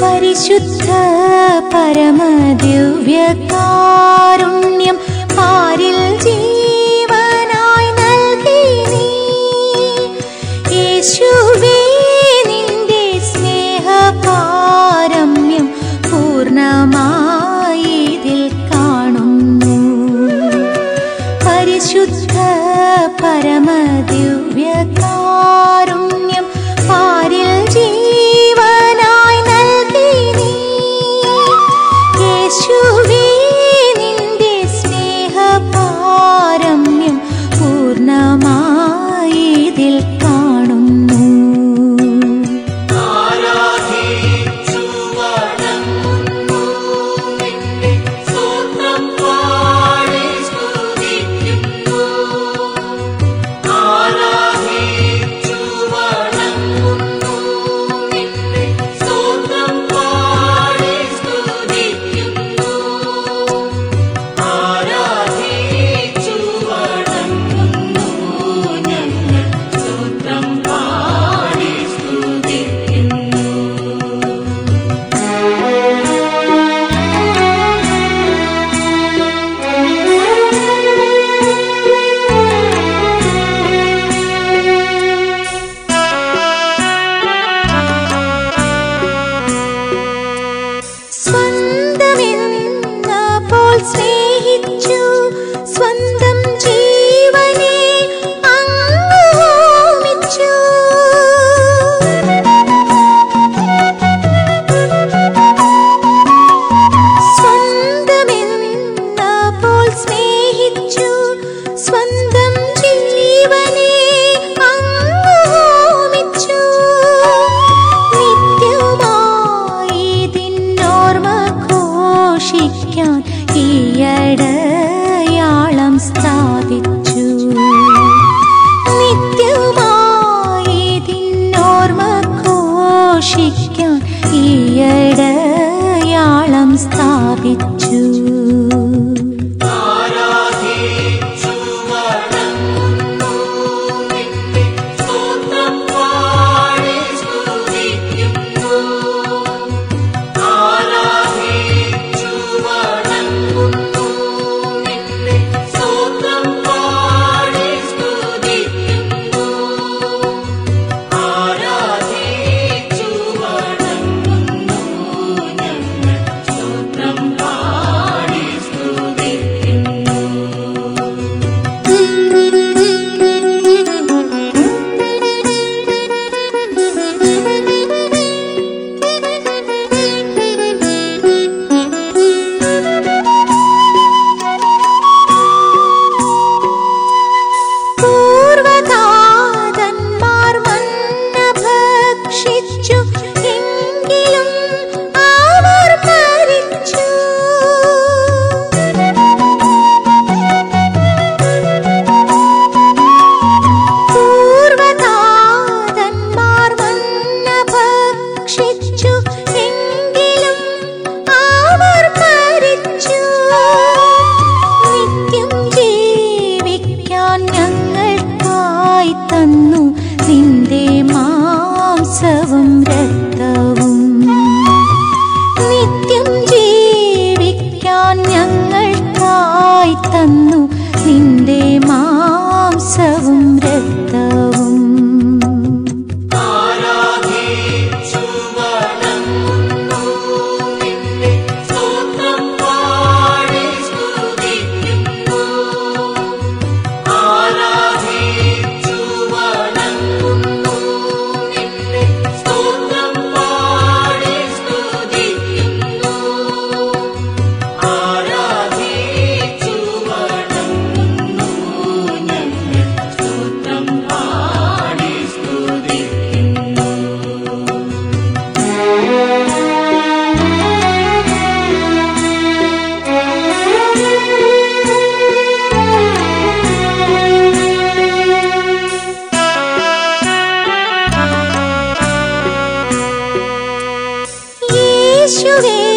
परिशुद्ध परमदिव्यकारुण्यं पारिल् जी ഘോഷിക്കാൻ ഈയടയാളം സ്ഥാപിച്ചു നിത്യമായി തിന്നോർമ്മ ഘോഷിക്കാൻ ഈയടയാളം സ്ഥാപിച്ചു. Beauty.